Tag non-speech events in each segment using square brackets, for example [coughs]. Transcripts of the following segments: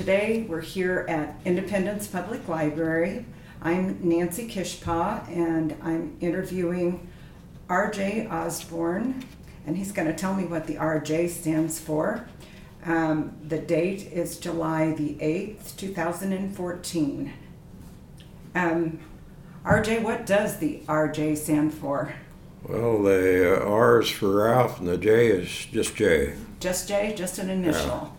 today we're here at Independence Public Library. I'm Nancy Kishpa, and I'm interviewing RJ Osborne, and he's going to tell me what the RJ stands for. Um, the date is July the 8th, 2014. Um, RJ, what does the RJ stand for? Well, the uh, R is for Ralph and the J is just J, Just J, just an initial.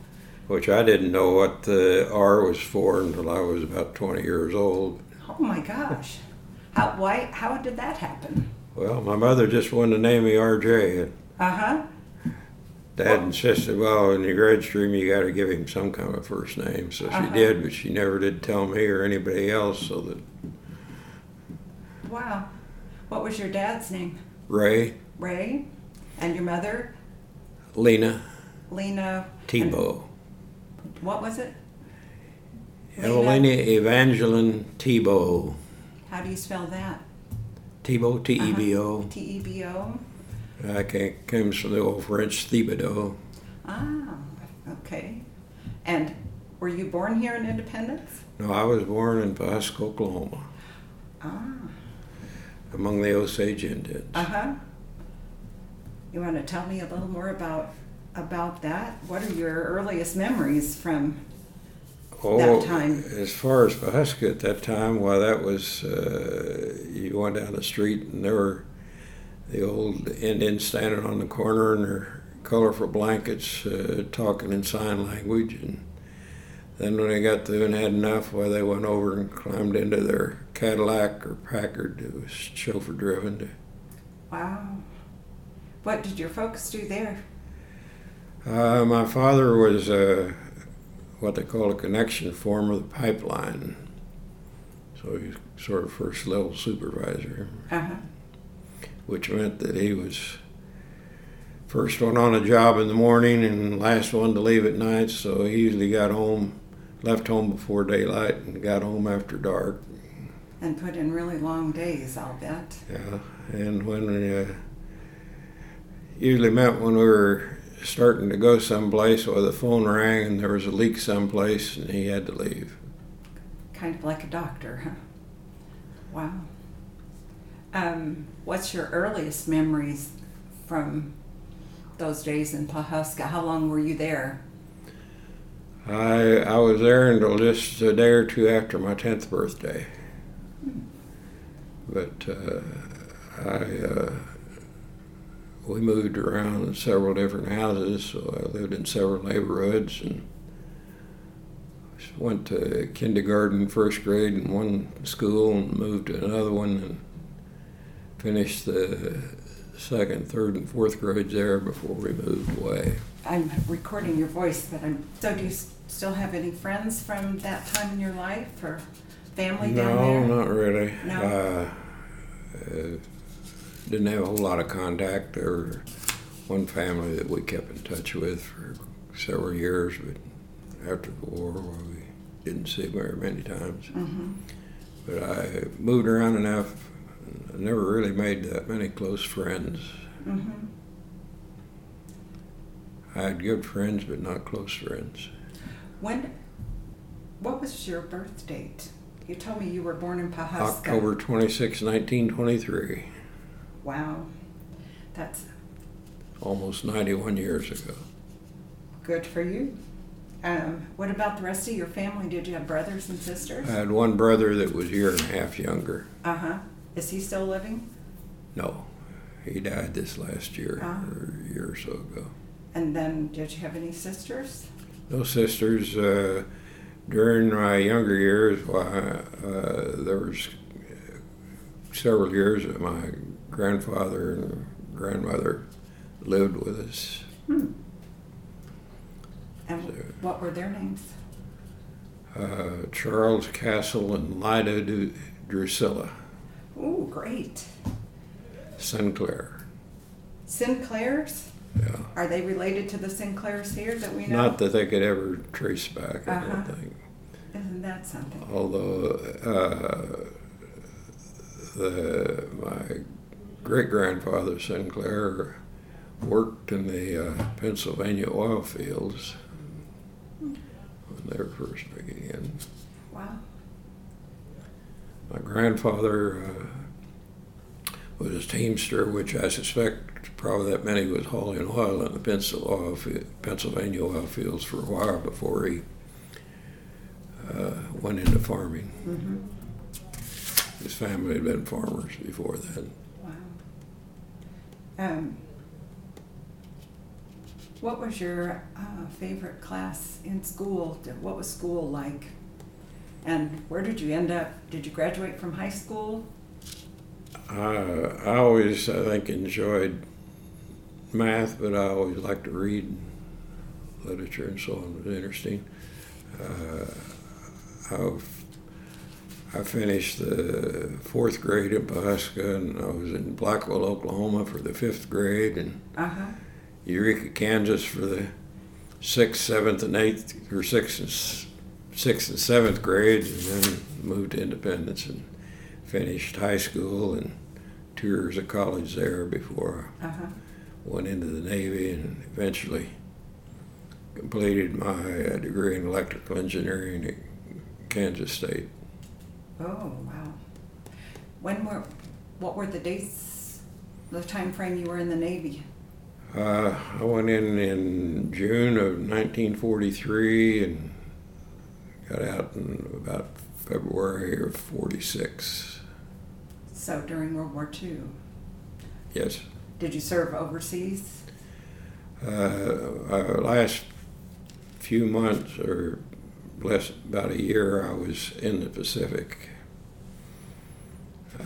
Which I didn't know what the R was for until I was about 20 years old. Oh my gosh. How, why, how did that happen? Well, my mother just wanted to name me RJ. Uh huh. Dad insisted, well, in the grad stream, you got to give him some kind of first name. So she Uh-huh. did, but she never did tell me or anybody else. So that Wow. What was your dad's name? Ray, Ray? And your mother? Lena, Lena. Tebo. What was it? Evelina Evangeline Tebo. How do you spell that? Tebo, T E B O. T E B O? I can comes from the old French Thibodeau. Ah, okay. And were you born here in Independence? No, I was born in Pawhuska, Oklahoma, Ah, among the Osage Indians. uh huh. You want to tell me a little more about about that? What are your earliest memories from? that time. Oh, As far as Pawhuska at that time, well, that was, uh, you went down the street and there were the old Indians standing on the corner in their colorful blankets uh, talking in sign language. And then when they got through and had enough, well, they went over and climbed into their Cadillac or Packard. It was chauffeur driven to Wow. What did your folks do there? Uh, my father was uh, what they call a connection form of the pipeline. So he was sort of first level supervisor, Uh huh. which meant that he was first one on a job in the morning and last one to leave at night. So he usually got home, left home before daylight, and got home after dark. And put in really long days, I'll bet. Yeah, and when we, uh, usually meant when we were starting to go someplace, or the phone rang and there was a leak someplace, and he had to leave. Kind of like a doctor, huh? Wow. Um, what's your earliest memories from those days in Pawhuska? How long were you there? I I was there until just a day or two after my tenth birthday. But uh, I uh, we moved around in several different houses, so I lived in several neighborhoods and went to kindergarten, first grade in one school, and moved to another one, and finished the second, third, and fourth grades there before we moved away. I'm recording your voice, but I'm. So, do you still have any friends from that time in your life or family down there? no, not really. No? Uh, uh, didn't have a whole lot of contact. There were one family that we kept in touch with for several years, but after the war, we didn't see very many times. Mm-hmm. But I moved around enough. I never really made that many close friends. Mm-hmm. I had good friends, but not close friends. When? What was your birth date? You told me you were born in Pawhuska. October 26, 1923, Wow, that's almost 91 years ago. good for you. Um, what about the rest of your family? Did you have brothers and sisters? I had one brother that was a year and a half younger. Uh huh. Is he still living? No, he died this last year, Ah. or a year or so ago. And then, did you have any sisters? No sisters. Uh, during my younger years, why, uh, there was several years that my grandfather and grandmother lived with us. Hmm. And So- what were their names? Uh, Charles Castle and Lida Du- Drusilla Oh, great. Sinclair. Sinclairs? Yeah. Are they related to the Sinclairs here that we know? Not that they could ever trace back, I Uh-huh. don't think. Isn't that something? although uh, the my great grandfather Sinclair worked in the uh, Pennsylvania oil fields when they were first beginning. Wow. My grandfather uh, was a teamster, which I suspect probably that many was hauling oil in the Pennsylvania oil fields for a while before he uh, went into farming. Mm-hmm. His family had been farmers before that. Um, what was your uh, favorite class in school? What was school like? And where did you end up? Did you graduate from high school? Uh, I always, I think, enjoyed math, but I always liked to read literature and so on. It was interesting. Uh, I've, I finished the fourth grade in Pawhuska, and I was in Blackwell, Oklahoma for the fifth grade, and Uh huh. Eureka, Kansas for the sixth, seventh, and eighth, or sixth and sixth and seventh grade, and then moved to Independence and finished high school and two years of college there before Uh huh. I went into the Navy and eventually completed my uh, degree in electrical engineering at Kansas State. Oh wow. When were? What were the dates? The time frame you were in the Navy? Uh, I went in in June of 1943 and got out in about February of 46. So during World War II. Yes. Did you serve overseas? Uh, uh, last few months, or less about a year, I was in the Pacific.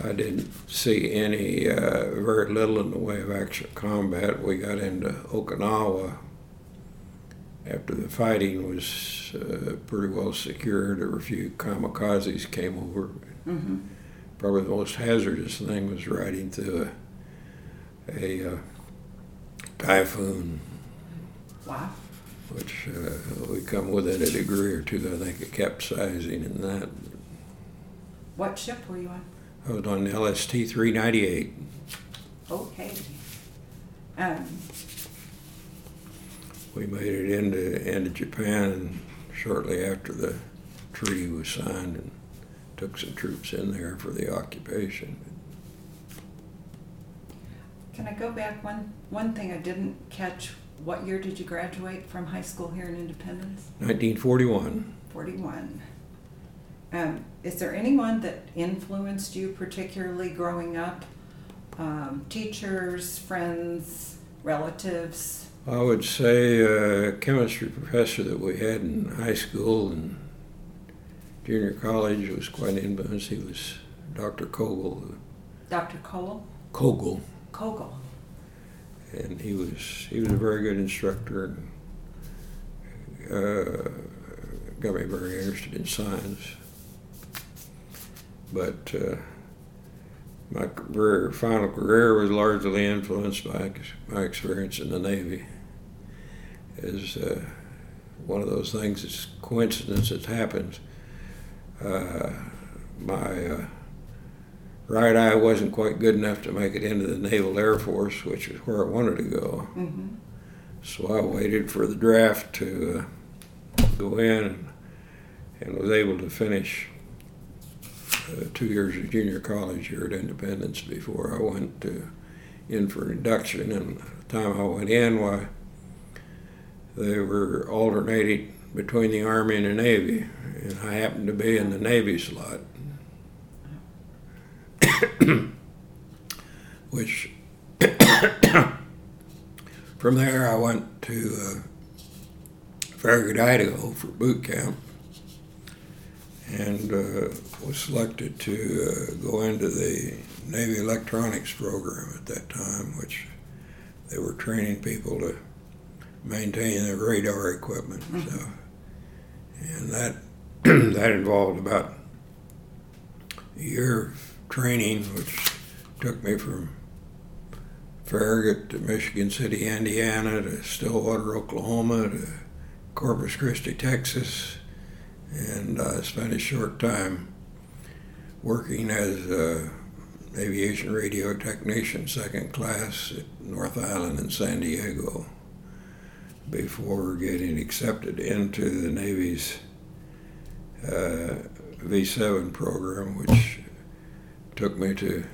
I didn't see any, uh, very little in the way of actual combat. We got into Okinawa after the fighting was uh, pretty well secured. There were a few kamikazes came over. Mm-hmm. Probably the most hazardous thing was riding through a, a uh, typhoon Wow. which uh, we come within a degree or two, I think, of capsizing in that. What ship were you on? I was on LST 398. Okay. Um, We made it into, into Japan shortly after the treaty was signed and took some troops in there for the occupation. can I go back one one thing I didn't catch? What year did you graduate from high school here in Independence? 1941. Forty-one. Um, is there anyone that influenced you particularly growing up? Um, teachers, friends, relatives? I would say a chemistry professor that we had in high school and junior college was quite an influence. He was Dr. Kogel. Dr. Cole? Kogel. Kogel. and he was he was a very good instructor and uh, got me very interested in science. But uh, my career, final career was largely influenced by my experience in the Navy. Is uh, one of those things. It's coincidence. that happens. Uh, my uh, right eye wasn't quite good enough to make it into the Naval Air Force, which is where I wanted to go. Mm-hmm. So I waited for the draft to uh, go in and, and was able to finish two years of junior college here at Independence before I went to, in for induction. And the time I went in, why, they were alternating between the Army and the Navy, and I happened to be in the Navy slot. [coughs] which [coughs] from there I went to uh, Farragut, Idaho for boot camp and uh, was selected to uh, go into the Navy electronics program at that time, which they were training people to maintain their radar equipment. So, and that [clears throat] that involved about a year of training, which took me from Farragut to Michigan City, Indiana, to Stillwater, Oklahoma, to Corpus Christi, Texas, and I spent a short time working as a aviation radio technician, second class at North Island in San Diego, before getting accepted into the Navy's uh, V7 program, which took me to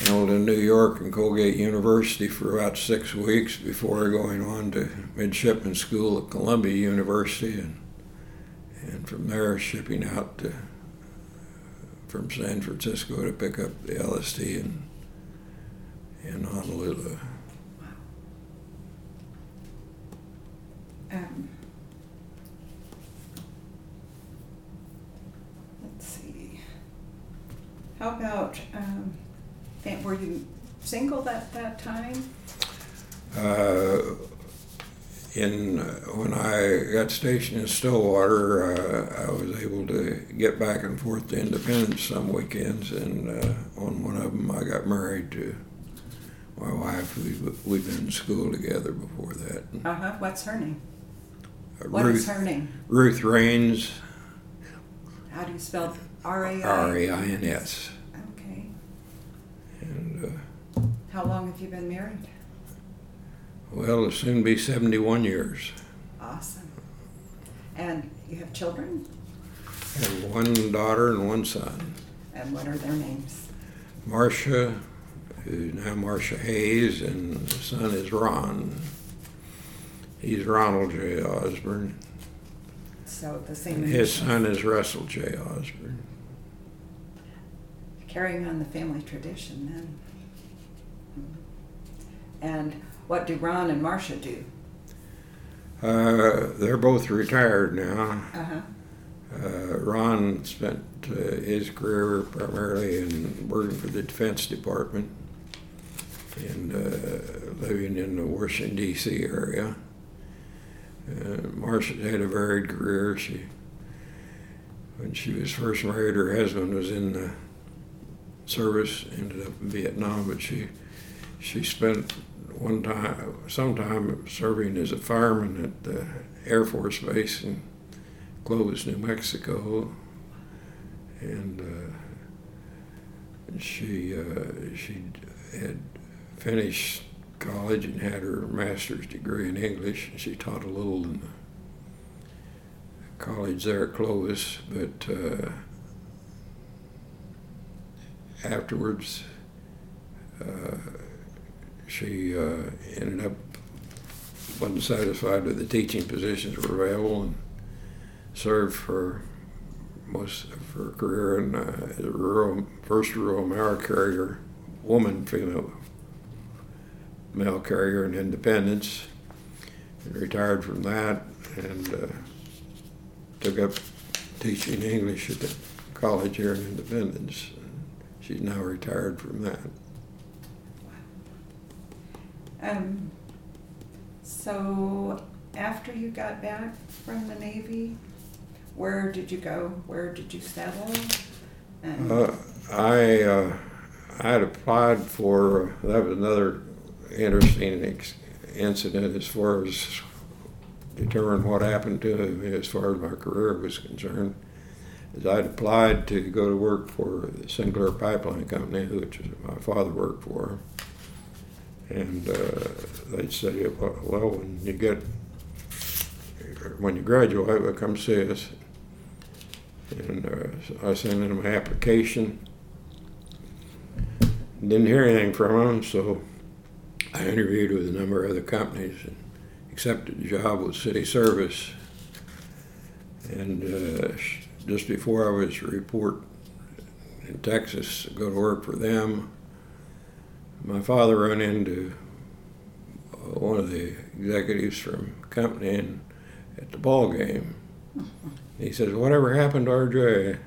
Hamilton, New York, and Colgate University for about six weeks before going on to midshipman school at Columbia University, and and from there shipping out to, from San Francisco to pick up the LST in in Honolulu. Um, let's see. How about, um, were you single at that time? Uh, in when I got stationed in Stillwater, uh, I was able to get back and forth to Independence some weekends, and uh, on one of them, I got married to my wife. We we'd been in school together before that. Uh huh. What's her name? Uh, What is Ruth her name? Ruth Rains, How do you spell R A I? R A I N S, Okay. and uh, How long have you been married? Well, it'll soon be seventy-one years. Awesome. And you have children? And one daughter and one son. And what are their names? Marcia, who's now Marcia Hayes, and the son is Ron. He's Ronald J. Osborne. So the same. And his son is Russell J. Osborne. Carrying on the family tradition then. And what do Ron and Marcia do? Uh, they're both retired now. Uh huh. Uh, Ron spent uh, his career primarily in working for the Defense Department and uh, living in the Washington, D.C. area. Uh, Marcia had a varied career. She, when she was first married, her husband was in the service, ended up in Vietnam, but she she spent one time, sometime serving as a fireman at the Air Force Base in Clovis, New Mexico, and uh, she uh, she had finished college and had her master's degree in English. She taught a little in the college there at Clovis, but uh, afterwards uh, she uh, ended up wasn't satisfied with the teaching positions were available and served for most of her career in uh, as a rural, first rural mail carrier, woman, female, mail carrier in Independence. And retired from that and uh, took up teaching English at the college here in Independence. She's now retired from that. Um, so after you got back from the Navy, where did you go? Where did you settle? Uh, I uh, I had applied for that was another interesting ex- incident as far as determining what happened to me as far as my career was concerned. I'd applied to go to work for the Sinclair Pipeline Company, which my father worked for, and uh, they said, yeah, well, when you get when you graduate, come see us. And uh, I sent in my application. Didn't hear anything from them, so I interviewed with a number of other companies and accepted the job with Cities Service. And uh, just before I was to report in Texas, go to work for them, my father ran into uh, one of the executives from company and at the ball game. He says, "Whatever happened to RJ?"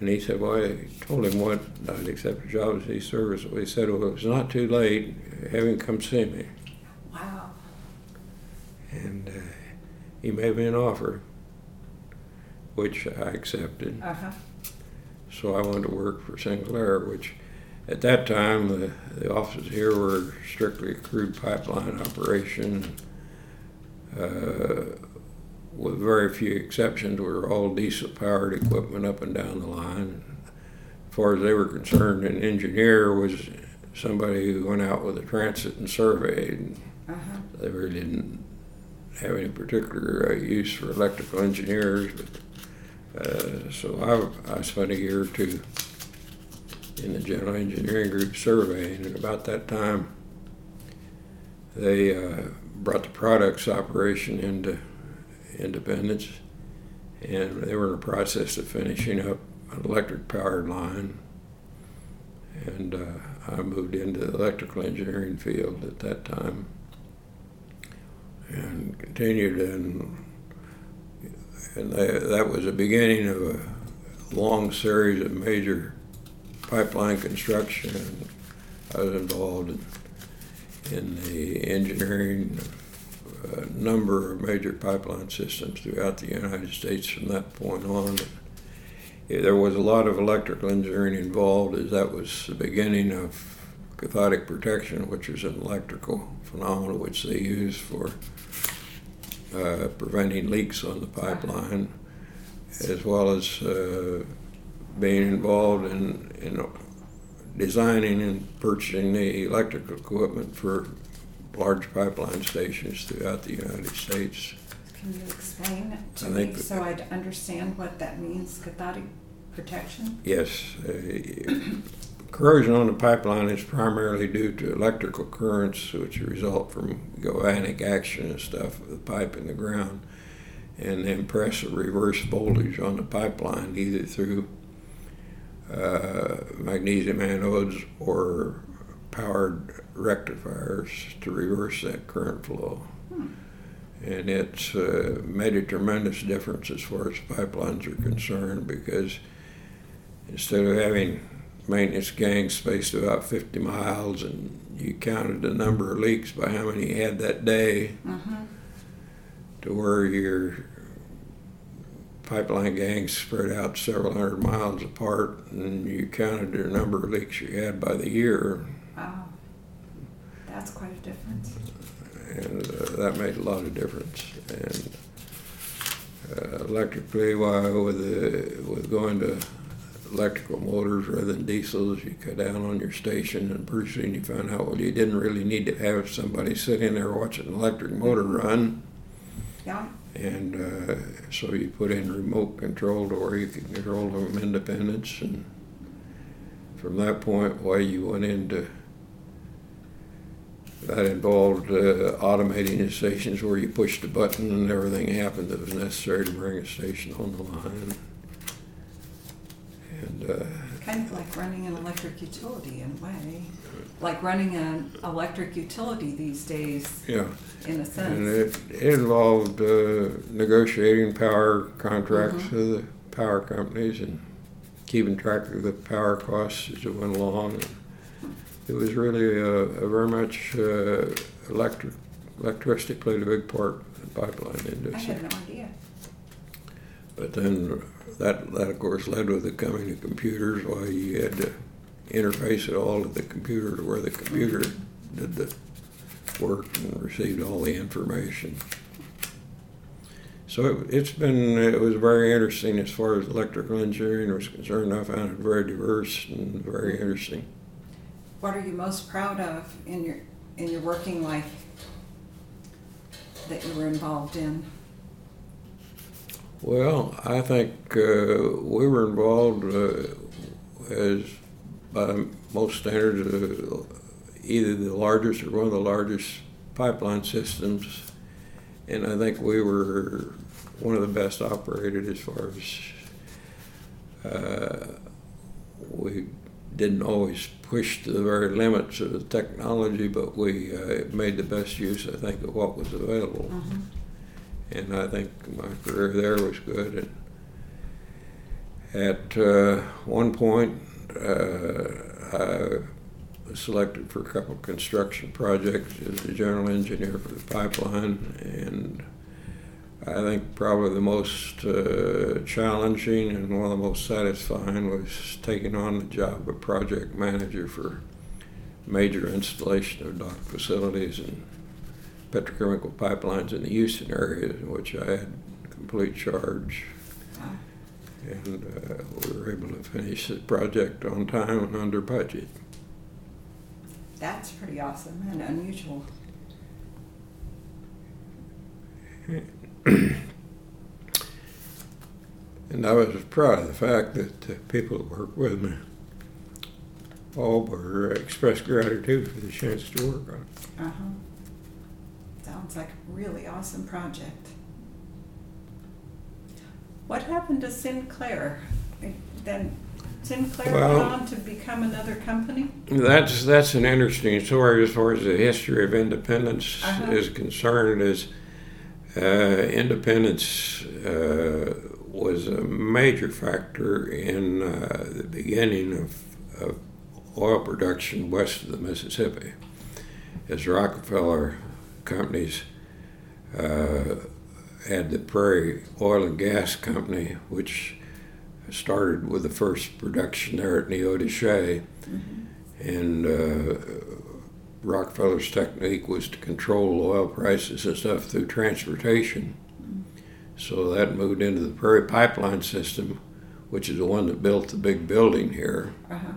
And he said, "Well, I told him what I'd accept a job as Cities Service." Well, he said, "Well, it's not too late. Have him come see me." wow. And uh, he made me an offer, which I accepted. Uh huh. So I went to work for Sinclair, which at that time the, the offices here were strictly a crude pipeline operation. Uh, with very few exceptions, we were all diesel powered equipment up and down the line. As far as they were concerned, an engineer was somebody who went out with a transit and surveyed. Uh huh. They really didn't have any particular uh, use for electrical engineers, but, uh, so I, I spent a year or two in the general engineering group surveying, and about that time, they uh, brought the products operation into Independence, and they were in the process of finishing up an electric powered line. And uh, I moved into the electrical engineering field at that time and continued in and they, that was the beginning of a long series of major pipeline construction. I was involved in, in the engineering of a number of major pipeline systems throughout the United States from that point on. Yeah, there was a lot of electrical engineering involved as that was the beginning of cathodic protection, which is an electrical phenomenon which they use for uh, preventing leaks on the pipeline, as well as uh, being involved in, in designing and purchasing the electrical equipment for large pipeline stations throughout the United States. Can you explain to I me think- so I'd understand what that means, cathodic protection? Yes, uh, corrosion on the pipeline is primarily due to electrical currents which result from galvanic action and stuff of the pipe in the ground and then press a reverse voltage on the pipeline either through uh, magnesium anodes or powered rectifiers to reverse that current flow. Hmm. And it's uh, made a tremendous difference as far as pipelines are concerned because instead of having maintenance gangs spaced about 50 miles and you counted the number of leaks by how many you had that day Mm-hmm. to where your pipeline gangs spread out several hundred miles apart and you counted the number of leaks you had by the year Wow. That's quite a difference. and uh, that made a lot of difference. And uh, electrically, why with the, with going to electrical motors rather than diesels, you cut down on your station, and pretty soon you found out well you didn't really need to have somebody sitting there watching an electric motor run. Yeah. And uh, so you put in remote control to where you can control them independence. And from that point, why you went into that involved uh, automating the stations where you pushed a button and everything happened that was necessary to bring a station on the line. And uh, Kind of like running an electric utility in a way. Like running an electric utility these days, yeah, in a and sense. it, it involved uh, negotiating power contracts Mhm. with the power companies and keeping track of the power costs as it went along. It was really a, a very much uh, electric electricity played a big part in the pipeline industry. I had no idea. But then that that of course led with the coming of computers. Why you had to interface it all to the computer to where the computer did the work and received all the information. So it, it's been it was very interesting as far as electrical engineering was concerned. I found it very diverse and very interesting. What are you most proud of in your in your working life that you were involved in? Well, I think uh, we were involved uh, as, by most standards, uh, either the largest or one of the largest pipeline systems, and I think we were one of the best operated as far as uh, we didn't always push to the very limits of the technology, but we uh, made the best use, I think, of what was available Mhm. and I think my career there was good. And at uh, one point, uh, I was selected for a couple construction projects as the general engineer for the pipeline, and I think probably the most uh, challenging and one of the most satisfying was taking on the job of project manager for major installation of dock facilities and petrochemical pipelines in the Houston area, in which I had complete charge and uh, we were able to finish the project on time and under budget. That's pretty awesome and unusual. [clears throat] and I was proud of the fact that the people that worked with me all were uh, expressed gratitude for the chance to work on it. Uh-huh. Sounds like a really awesome project. What happened to Sinclair? Then Sinclair Well- went on to become another company? That's that's an interesting story as far as the history of independence Uh-huh. is concerned. Is uh, independence uh, was a major factor in uh, the beginning of, of oil production west of the Mississippi, as Rockefeller companies uh, had the Prairie Oil and Gas Company, which started with the first production there at Neodesha. And uh, Rockefeller's technique was to control oil prices and stuff through transportation. So that moved into the Prairie Pipeline System, which is the one that built the big building here. Uh-huh.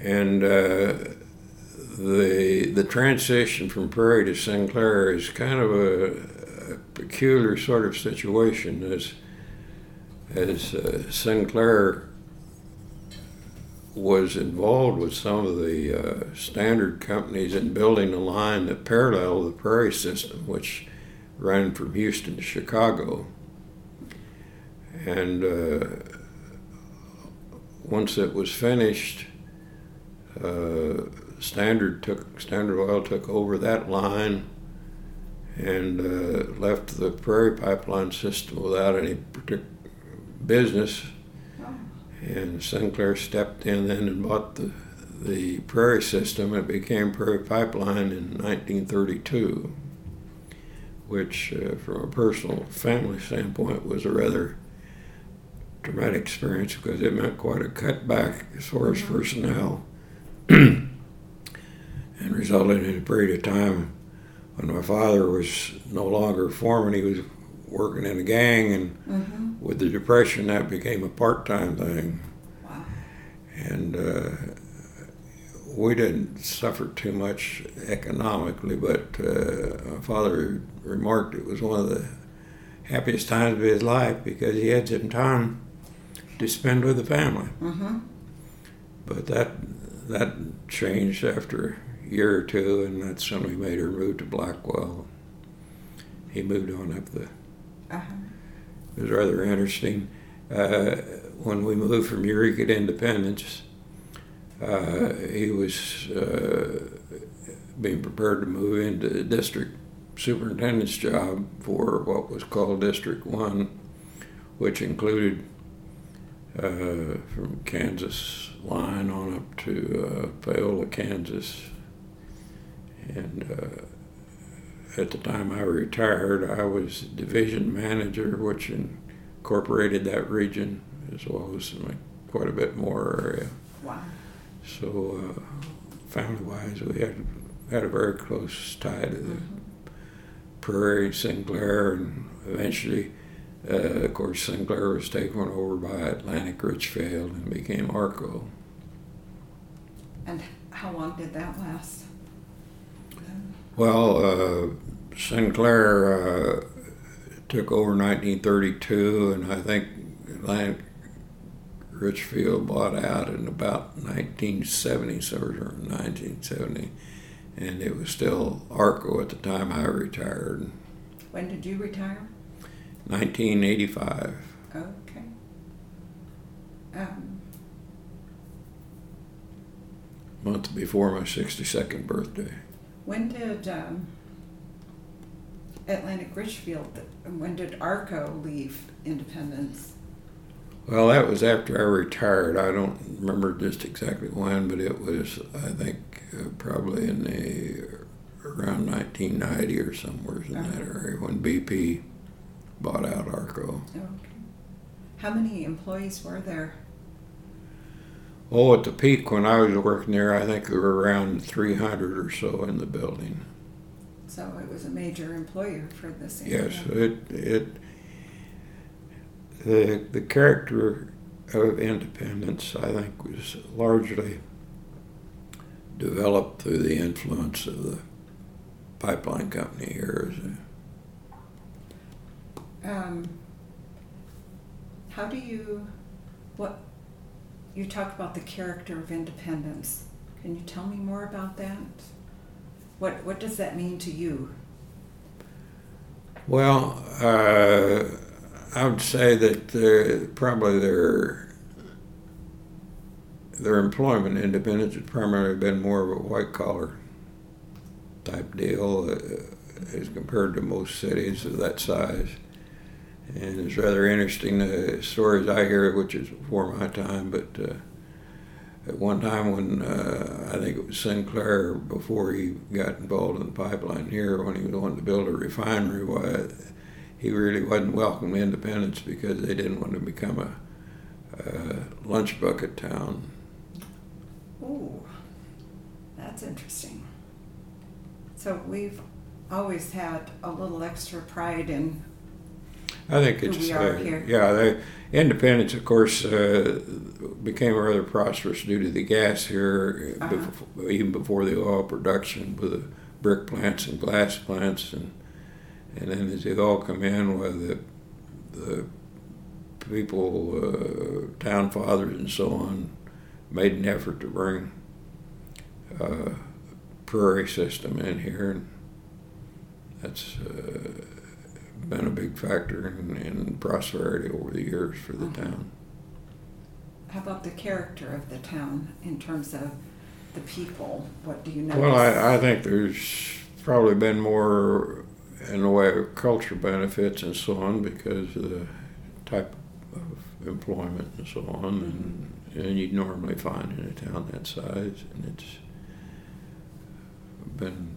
And uh, the the transition from Prairie to Sinclair is kind of a peculiar sort of situation, as as uh, Sinclair was involved with some of the uh, standard companies in building a line that paralleled the Prairie system, which ran from Houston to Chicago. And uh, once it was finished, uh, Standard took Standard Oil took over that line and uh, left the Prairie Pipeline system without any particular business. Oh, And Sinclair stepped in then and bought the the Prairie system. It became Prairie Pipeline in 1932, which, uh, from a personal family standpoint, was a rather traumatic experience because it meant quite a cutback as far as personnel, [clears throat] and resulted in a period of time when my father was no longer foreman. He was working in a gang, and mm-hmm. with the depression, that became a part-time thing Wow. and uh, we didn't suffer too much economically, but uh, my father remarked it was one of the happiest times of his life because he had some time to spend with the family. Mm-hmm. But that that changed after year or two, and that's when we made her move to Blackwell. He moved on up the Uh-huh. it was rather interesting. Uh, when we moved from Eureka to Independence, uh, he was uh, being prepared to move into the district superintendent's job for what was called District 1, which included uh, from Kansas line on up to uh, Paola, Kansas. And uh, at the time I retired, I was division manager, which incorporated that region as well as like quite a bit more area. Wow. So, uh, family-wise, we had had a very close tie to the Mhm. Prairie, Sinclair, and eventually, uh, of course, Sinclair was taken over by Atlantic Richfield and became Arco. And how long did that last? Well, uh, Sinclair uh, took over 1932, and I think Richfield bought out in about 1970, so or 1970, and it was still Arco at the time I retired, When did you retire? 1985. Okay. Um, month before my 62nd birthday. When did um, Atlantic Richfield, when did ARCO leave Independence? Well, that was after I retired. I don't remember just exactly when, but it was, I think, uh, probably in the around 1990 or somewhere in that Uh-huh. area when BP bought out Arco. Okay. How many employees were there? Oh, at the peak when I was working there, I think there were around 300 or so in the building. So it was a major employer for this Yes, it it the the character of independence, I think, was largely developed through the influence of the pipeline company here. Um, How do you, what, you talk about the character of independence. Can you tell me more about that? What, what does that mean to you? Well, uh, I would say that probably their their employment independence has primarily been more of a white collar type deal uh, as compared to most cities of that size. And it's rather interesting the stories I hear, which is before my time, but uh, at one time when uh, I think it was Sinclair before he got involved in the pipeline here, when he was wanting to build a refinery, why he really wasn't welcome to independence because they didn't want to become a, a lunch bucket town. Ooh, that's interesting. So we've always had a little extra pride in I think it's we are uh, here. yeah. They, independence, of course, uh, became rather prosperous due to the gas here, uh, Uh-huh. bef- even before the oil production with the brick plants and glass plants, and and then as they all come in, well, the the people, uh, town fathers and so on, made an effort to bring uh, prairie system in here, and that's. Been a big factor in, in prosperity over the years for the Uh-huh. town. how about the character of the town in terms of the people? What do you know? Well, I, I think there's probably been more in the way of culture benefits and so on because of the type of employment and so on, and, and you'd normally find in a town that size, and it's been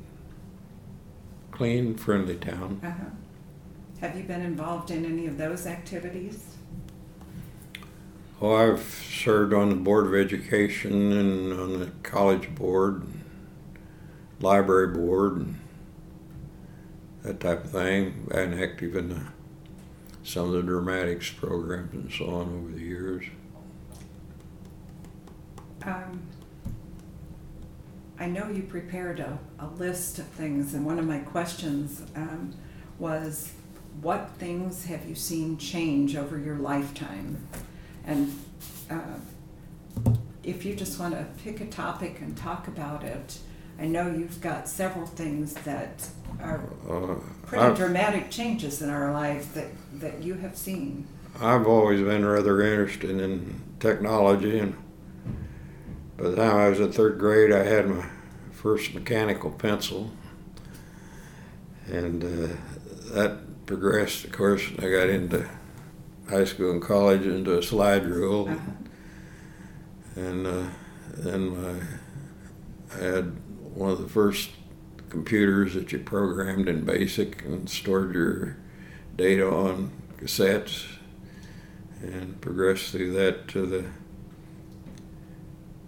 clean, friendly town. Uh-huh. Have you been involved in any of those activities? Well, I've served on the Board of Education and on the college board, and library board, and that type of thing. Been active in the, some of the dramatics programs and so on over the years. Um, I know you prepared a, a list of things, and one of my questions um, was, what things have you seen change over your lifetime? And uh, if you just want to pick a topic and talk about it, I know you've got several things that are Uh, pretty I've, dramatic changes in our lives that, that you have seen. I've always been rather interested in technology, and by the time I was in third grade, I had my first mechanical pencil, and uh, that progressed, of course, when I got into high school and college into a slide rule, Uh-huh. and uh, then my, I had one of the first computers that you programmed in BASIC and stored your data on cassettes, and progressed through that to the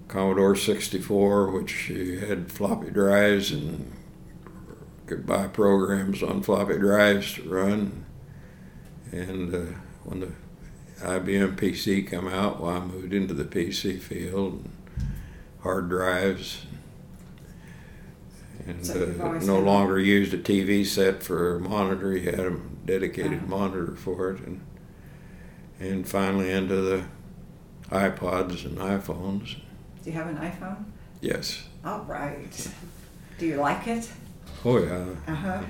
Commodore 64, which you had floppy drives and could buy programs on floppy drives to run. And uh, when the IBM PC come out, well, I moved into the PC field, and hard drives. And So uh, no longer used a TV set for a monitor. You had a dedicated Uh-huh. monitor for it, and and finally into the iPods and iPhones. Do you have an iPhone? Yes. All right. Do you like it? Oh yeah. Uh huh.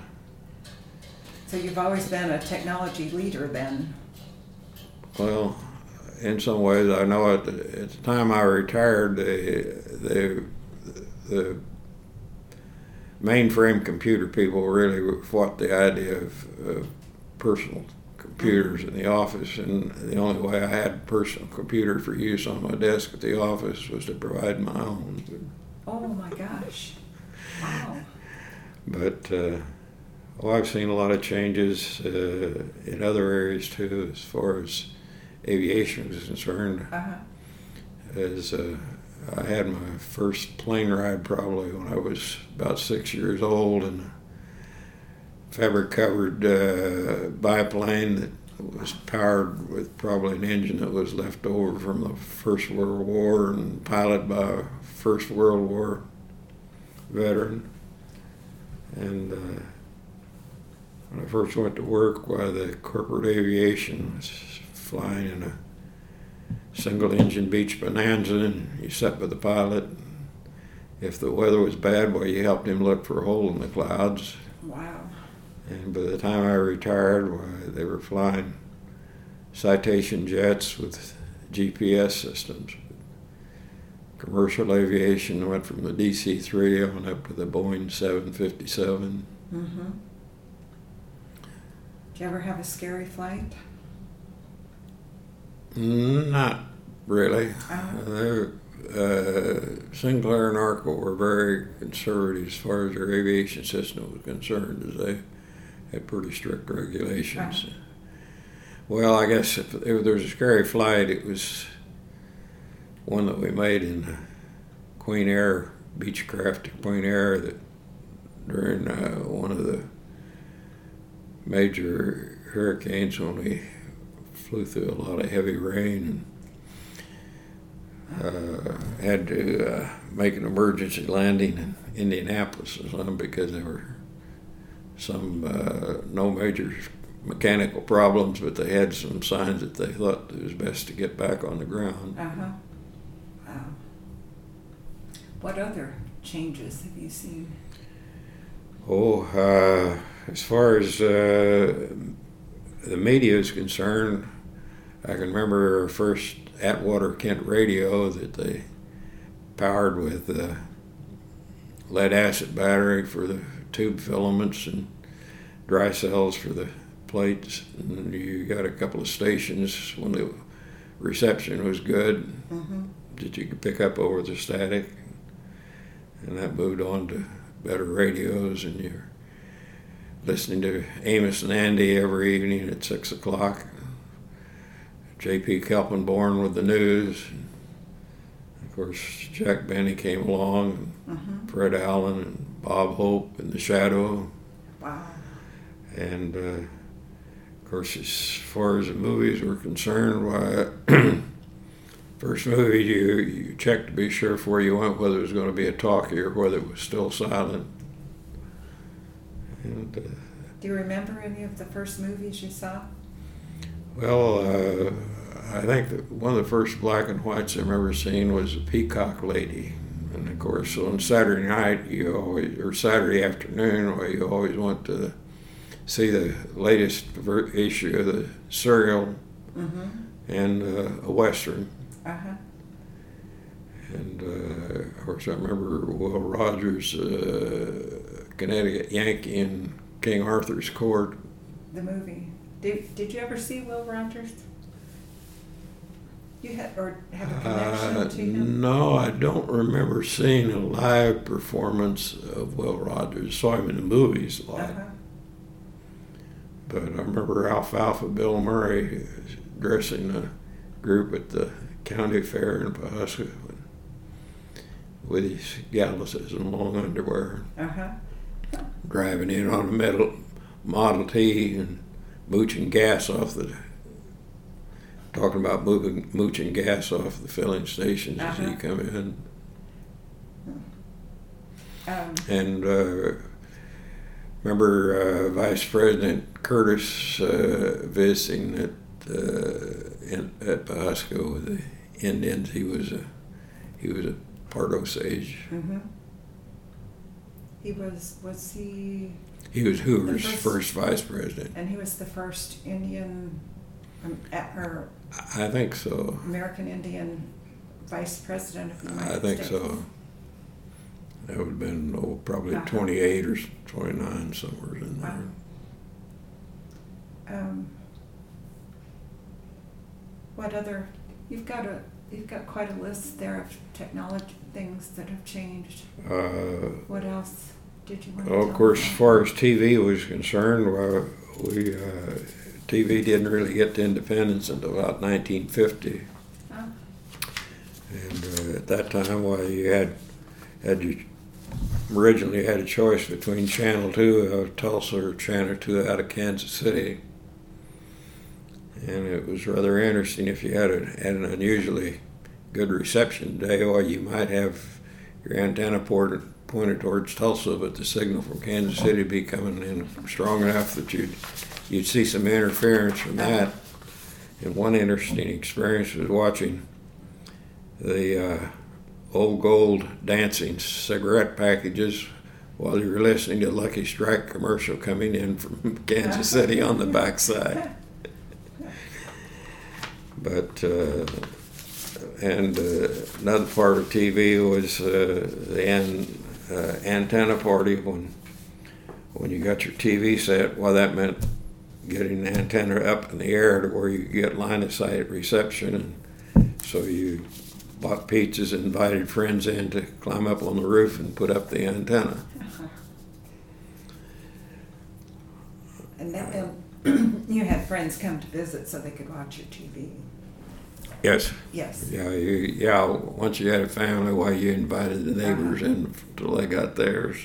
So you've always been a technology leader then? Well, in some ways, I know at the, at the time I retired, the the the mainframe computer people really fought the idea of, of personal computers in the office, and the only way I had a personal computer for use on my desk at the office was to provide my own. Oh my gosh. Wow. But uh, well, I've seen a lot of changes uh, in other areas too, as far as aviation is concerned. Uh huh. As uh, I had my first plane ride probably when I was about six years old, in a fabric-covered uh, biplane that was powered with probably an engine that was left over from the First World War and piloted by a First World War veteran. And uh, when I first went to work, why the corporate aviation was flying in a single engine Beech Bonanza and you sat with the pilot. If the weather was bad, well, you helped him look for a hole in the clouds. Wow. And by the time I retired, why, they were flying citation jets with GPS systems. Commercial aviation went from the DC 3 on up to the Boeing 757. Mm-hmm. Did you ever have a scary flight? Not really. Oh. Uh, Sinclair and Arco were very conservative as far as their aviation system was concerned, as they had pretty strict regulations. Well, I guess if, if there was a scary flight, it was one that we made in uh, Queen Air, Beechcraft at Queen Air, that during uh, one of the major hurricanes when we flew through a lot of heavy rain and uh, had to uh, make an emergency landing in Indianapolis or something because there were some uh, no major mechanical problems, but they had some signs that they thought it was best to get back on the ground. Uh huh. Wow. What other changes have you seen? Oh, uh, as far as uh, the media is concerned, I can remember first Atwater Kent radio that they powered with a lead acid battery for the tube filaments and dry cells for the plates. And you got a couple of stations when the reception was good Mm-hmm. that you could pick up over the static. And that moved on to better radios, and you're listening to Amos and Andy every evening at six o'clock. J.P. Kaltenborn with the news. Of course, Jack Benny came along, Mm-hmm. Fred Allen, and Bob Hope in the shadow. Wow. And uh, of course, as far as the movies were concerned, why, [clears throat] first movie you you checked to be sure before you went whether it was going to be a talkie or whether it was still silent. And uh, Do you remember any of the first movies you saw? well, uh, I think that one of the first black and whites I remember seeing was The Peacock Lady. And of course, on Saturday night, you always, or Saturday afternoon, you always want to see the latest issue of the serial Mm-hmm. and uh, a western. Uh huh. And uh, of course, I remember Will Rogers, uh, Connecticut Yankee in King Arthur's Court. The movie. Did Did you ever see Will Rogers? You had or have a connection Uh, to him? no, I don't remember seeing a live performance of Will Rogers. Saw him in the movies a lot, Uh-huh. but I remember Alfalfa Bill Murray dressing the group at the county fair in Pawhuska with his galluses and long underwear. Uh huh. driving in on a metal Model T and mooching gas off the talking about moving mooching gas off the filling stations as he Uh-huh. come in Um, and uh, remember uh, Vice President Curtis uh, visiting at uh, in, at Pawhuska with the Indians he was a he was a part Osage hmm He was was he he was Hoover's first, first- vice president and he was the first Indian um, or I think so American Indian vice president of the United I think States. so. That would have been oh, probably Uh-huh. 28 or 29, somewhere in there. Wow. Um, what other? You've got a you've got quite a list there of technology things that have changed. Uh, What else did you want to? well, of course, me as far as TV was concerned, well, we uh, TV didn't really get to independence until about 1950, Oh, and uh, at that time, well, you had had you originally had a choice between Channel Two out of Tulsa or Channel Two out of Kansas City. And it was rather interesting if you had, a, had an unusually good reception day, or you might have your antenna port, pointed towards Tulsa, but the signal from Kansas City be coming in strong enough that you'd you'd see some interference from that. And one interesting experience was watching the uh, old gold dancing cigarette packages while you were listening to Lucky Strike commercial coming in from [laughs] Kansas City on the backside. But uh, and uh, another part of TV was uh, the an, uh, antenna party when when you got your TV set. Well, that meant getting the antenna up in the air to where you get line of sight reception, and so you bought pizzas and invited friends in to climb up on the roof and put up the antenna. And then um, [clears throat] you had friends come to visit so they could watch your TV. Yes. Yes. Yeah, you, yeah. Once you had a family, why you invited the neighbors in until they got theirs.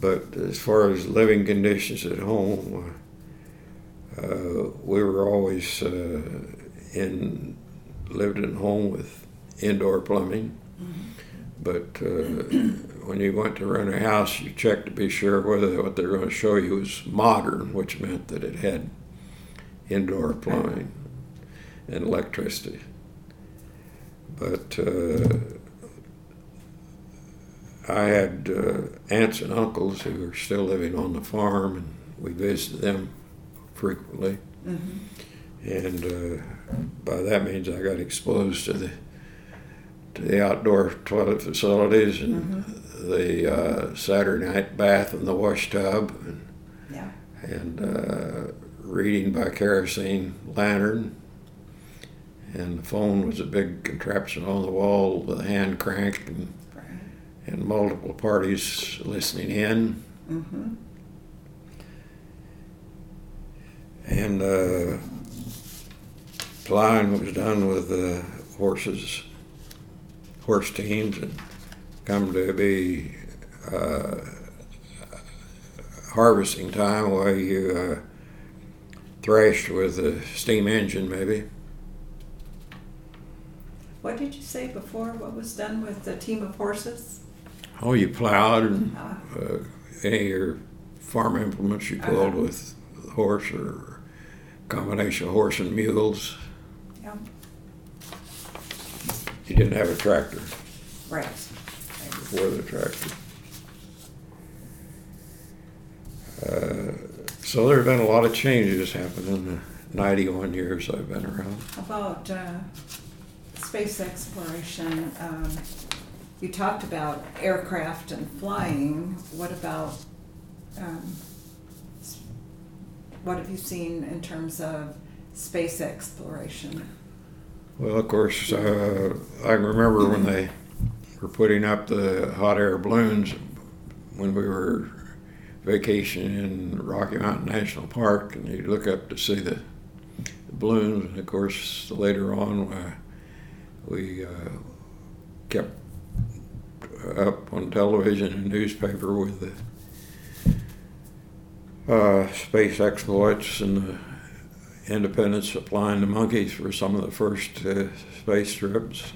But as far as living conditions at home, uh, we were always uh, in lived at home with indoor plumbing. But uh, when you went to rent a house, you checked to be sure whether what they're going to show you was modern, which meant that it had indoor plumbing and electricity. But uh, I had uh, aunts and uncles who were still living on the farm, and we visited them frequently. And uh, by that means, I got exposed to the to the outdoor toilet facilities and the uh, Saturday night bath in the wash tub, and, Yeah. and uh, reading by kerosene lantern. And the phone was a big contraption on the wall with a hand crank and, Right. and multiple parties listening in. Mm-hmm. And uh, plowing was done with uh, horses, horse teams, and come to be uh, harvesting time where you uh, thrashed with a steam engine, maybe. What did you say before? What was done with the team of horses? Oh, you plowed and Ah. uh, any of your farm implements you pulled Uh-huh. with horse or combination of horse and mules. Yeah. You didn't have a tractor. Right. before the tractor. Uh, so there have been a lot of changes happened in the 91 years I've been around. About uh, space exploration, um, you talked about aircraft and flying. What about, um, what have you seen in terms of space exploration? Well, of course, uh, I remember when they were putting up the hot air balloons when we were vacationing in Rocky Mountain National Park, and you look up to see the, balloons. And of course, later on, uh, we uh, kept up on television and newspaper with the uh, space exploits and the Independence supplying the monkeys for some of the first uh, space trips.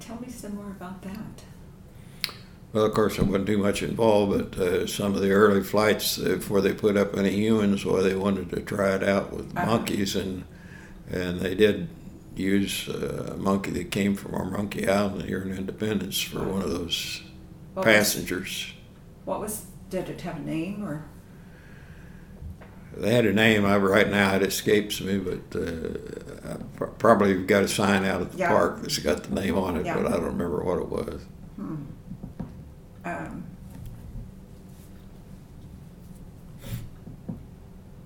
Tell me some more about that. Well, of course, I wasn't too much involved, but uh, some of the early flights uh, before they put up any humans, well, they wanted to try it out with Uh-huh. monkeys, and and they did use uh, a monkey that came from our monkey island here in Independence for one of those What was- passengers. What was, did it have a name or? They had a name. I right now it escapes me, but uh, I probably got a sign out at the Yeah. park that's got the name on it, Yeah. but I don't remember what it was. Hmm. Um,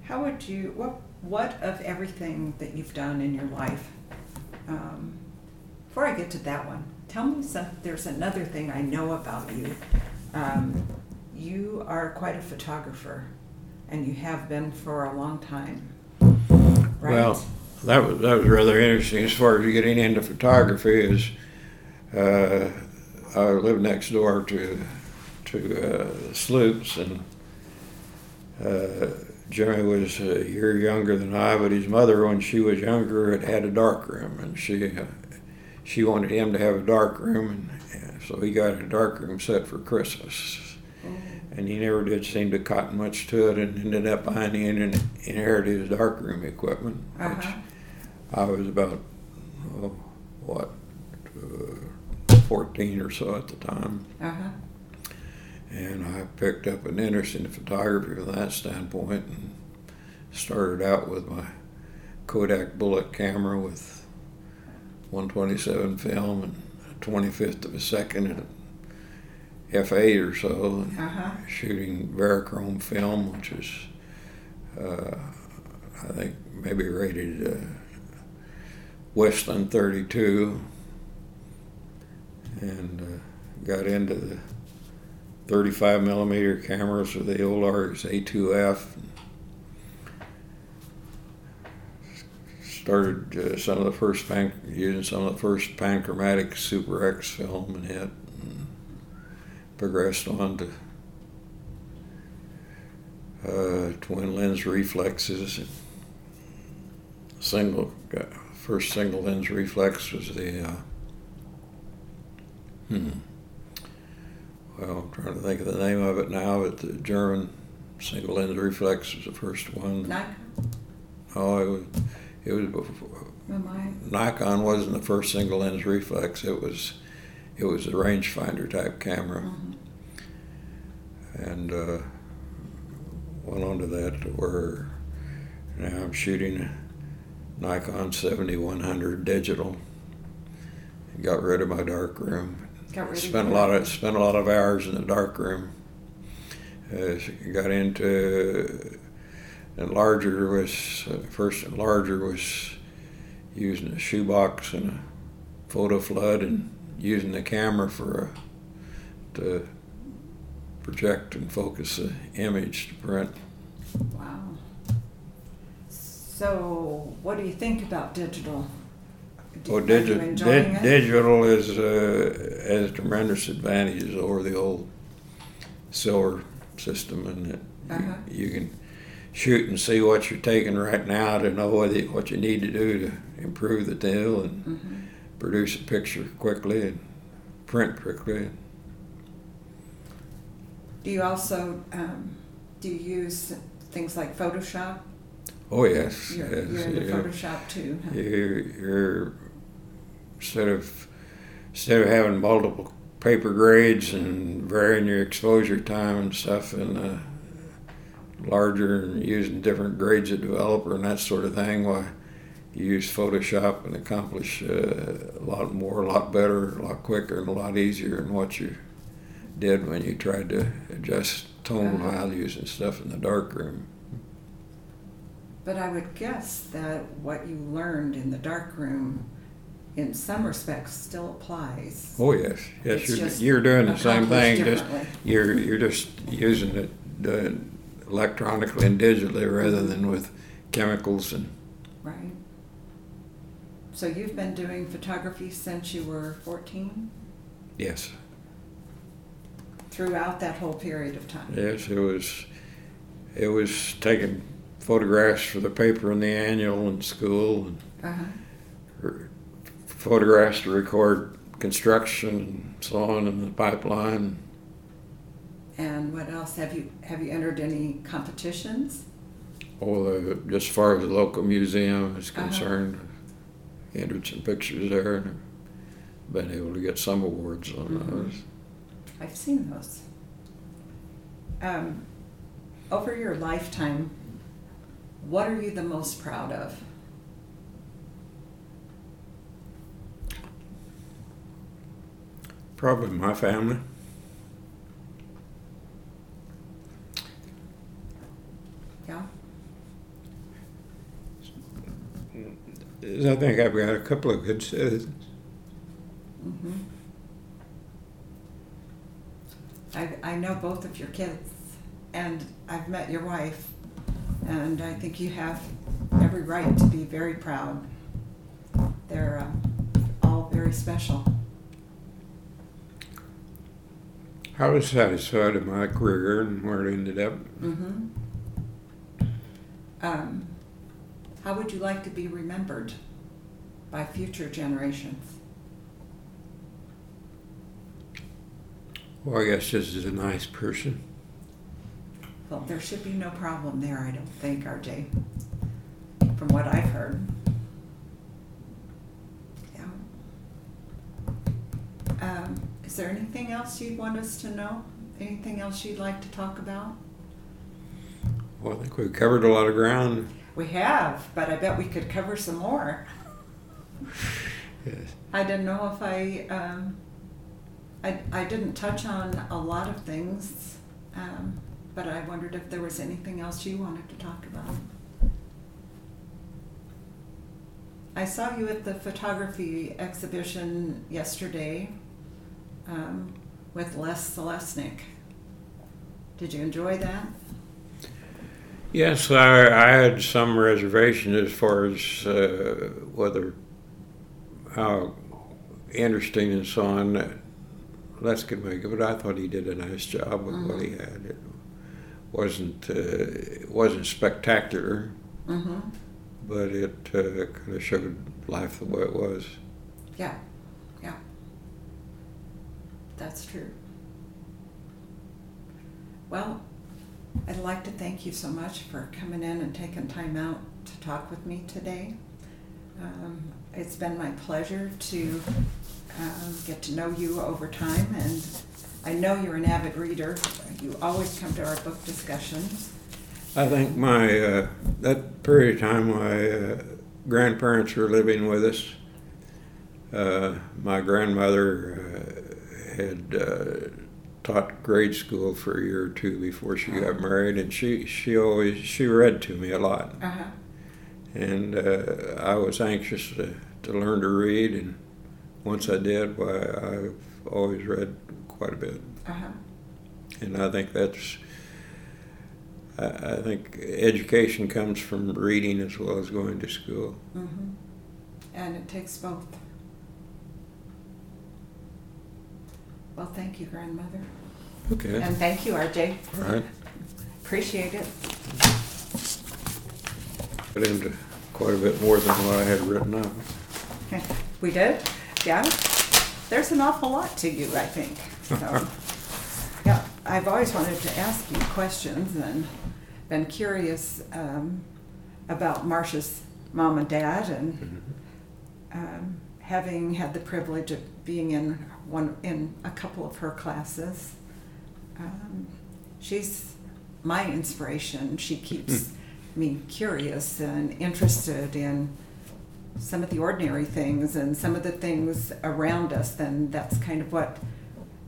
how would you, what, what of everything that you've done in your life? Um, before I get to that one, tell me some, there's another thing I know about you. Um, you are quite a photographer and you have been for a long time. Right? Well, that was that was rather interesting as far as getting into photography. Is uh, I lived next door to to uh, Sloops, and uh, Jimmy was a year younger than I, but his mother, when she was younger, had had a dark room, and she uh, she wanted him to have a dark room, and uh, so he got a dark room set for Christmas. and he never did seem to cotton much to it, and ended up buying the in- inherited his darkroom equipment, which Uh-huh. I was about oh, what uh, fourteen or so at the time, Uh-huh. And I picked up an interest in photography from that standpoint, and started out with my Kodak bullet camera with 127 film and a 25th of a second and f8 or so, and Uh-huh. shooting Verichrome film, which is, uh, I think, maybe rated uh, Weston 32, and uh, got into the 35 millimeter cameras with the old Argus A2F. Started uh, some of the first pan, using some of the first panchromatic Super X film and it. And progressed on to uh, twin lens reflexes. Single, uh, first single lens reflex was the, uh, hmm, well, I'm trying to think of the name of it now, but the German single lens reflex was the first one. Nikon? Oh, it was, it was before, Am I? Nikon wasn't the first single lens reflex. It was, it was a rangefinder type camera, Mhm. and uh, went on to that to where now I'm shooting Nikon 7100 digital. Got rid of my dark room. Got spent a lot of spent a lot of hours in the dark room. Uh, got into and larger was uh, first larger was using a shoebox and a photo flood and using the camera for a, to project and focus the image to print. Wow. So, what do you think about digital? Well, are you digital is uh, has tremendous advantages over the old silver system, and that Uh-huh. you, you can shoot and see what you're taking right now to know what, you- what you need to do to improve the deal and Mhm. produce a picture quickly and print quickly. Do you also um, do you use things like Photoshop? Oh yes, You're, yes, you're into yeah. Photoshop too. huh? You're, you're instead of instead of having multiple paper grades and varying your exposure time and stuff, and uh, larger and using different grades of developer and that sort of thing, why you use Photoshop and accomplish uh, a lot more, a lot better, a lot quicker, and a lot easier than what you did when you tried to adjust tone Uh-huh. values and stuff in the darkroom. But I would guess that what you learned in the darkroom, in some respects, still applies. Oh yes, yes, you're, you're doing the same thing. Just you're you're just using it uh, electronically and digitally rather than with chemicals and Right. So you've been doing photography since you were 14? yes, Throughout that whole period of time? yes. It was it was taking photographs for the paper and the annual in school and Uh-huh. Photographs to record construction and so on in the pipeline. And what else? Have you have you entered any competitions? Oh, just as far as the local museum is Uh-huh. concerned, entered some pictures there and been able to get some awards on Mhm. those. I've seen those. Um, over your lifetime, what are you the most proud of? Probably my family. Yeah. I think I've got a couple of good citizens. hmm I, I know both of your kids, and I've met your wife, and I think you have every right to be very proud. They're uh, all very special. I was satisfied with my career and where it ended up. hmm Um, how would you like to be remembered by future generations? Well, I guess just as a nice person. Well, there should be no problem there, I don't think, RJ, from what I've heard. Yeah. Um, is there anything else you'd want us to know? Anything else you'd like to talk about? Well, I think we've covered a lot of ground. We have, but I bet we could cover some more. Yes. I didn't know if I, um, I, I didn't touch on a lot of things, um, but I wondered if there was anything else you wanted to talk about. I saw you at the photography exhibition yesterday um, with Les Selesnik. Did you enjoy that? Yes, I, I had some reservation as far as uh, whether how interesting and so on that Les could make it, but I thought he did a nice job with what he had. It wasn't uh, it wasn't spectacular, Mm-hmm. but it uh, kind of showed life the way it was. Yeah, yeah. That's true. Well, I'd like to thank you so much for coming in and taking time out to talk with me today. Um, it's been my pleasure to um, get to know you over time, and I know you're an avid reader. You always come to our book discussions. I think my uh, that period of time my uh, grandparents were living with us. Uh, my grandmother uh, had uh, taught grade school for a year or two before she got married, and she she always she read to me a lot, Uh huh. and uh, I was anxious to, to learn to read, and once I did, why I've always read quite a bit, Uh huh. and I think that's. I I think education comes from reading as well as going to school. Mm-hmm. And it takes both. Well, thank you, grandmother. Okay. And thank you, RJ. All right. Appreciate it. Got into quite a bit more than what I had written up. We did? Yeah? There's an awful lot to you, I think. So, [laughs] yeah, I've always wanted to ask you questions and been curious um, about Marcia's mom and dad and um, having had the privilege of being in one in a couple of her classes. Um, she's my inspiration. She keeps me curious and interested in some of the ordinary things and some of the things around us. Then that's kind of what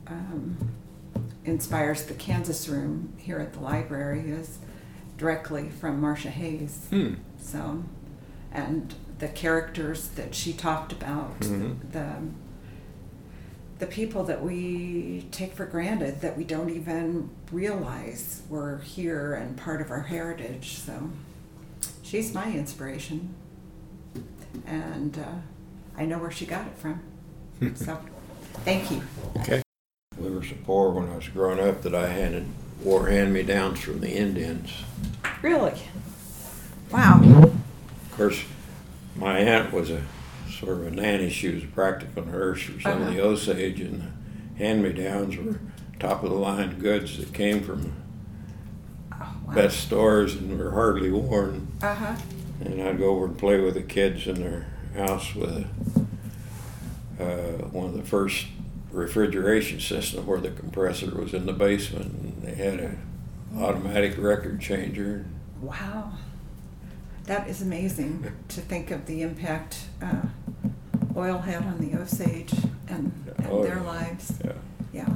um, inspires the Kansas room here at the library is directly from Marcia Hayes. Hmm. So, and the characters that she talked about, Mhm. the the people that we take for granted that we don't even realize were here and part of our heritage. So, she's my inspiration, and uh, I know where she got it from. [laughs] so, thank you. Okay. We were so poor when I was growing up that I handed wore hand-me-downs from the Indians. Really? Wow. Of course, my aunt was a sort of a nanny. She was a practical nurse for some of the Osage, and the hand-me-downs were top-of-the-line goods that came from Oh, wow. best stores and were hardly worn. Uh huh. And I'd go over and play with the kids in their house with uh, one of the first refrigeration systems where the compressor was in the basement and they had a automatic record changer. Wow. That is amazing [laughs] to think of the impact uh, oil had on the Osage and, and oh, their yeah. lives. Yeah. yeah.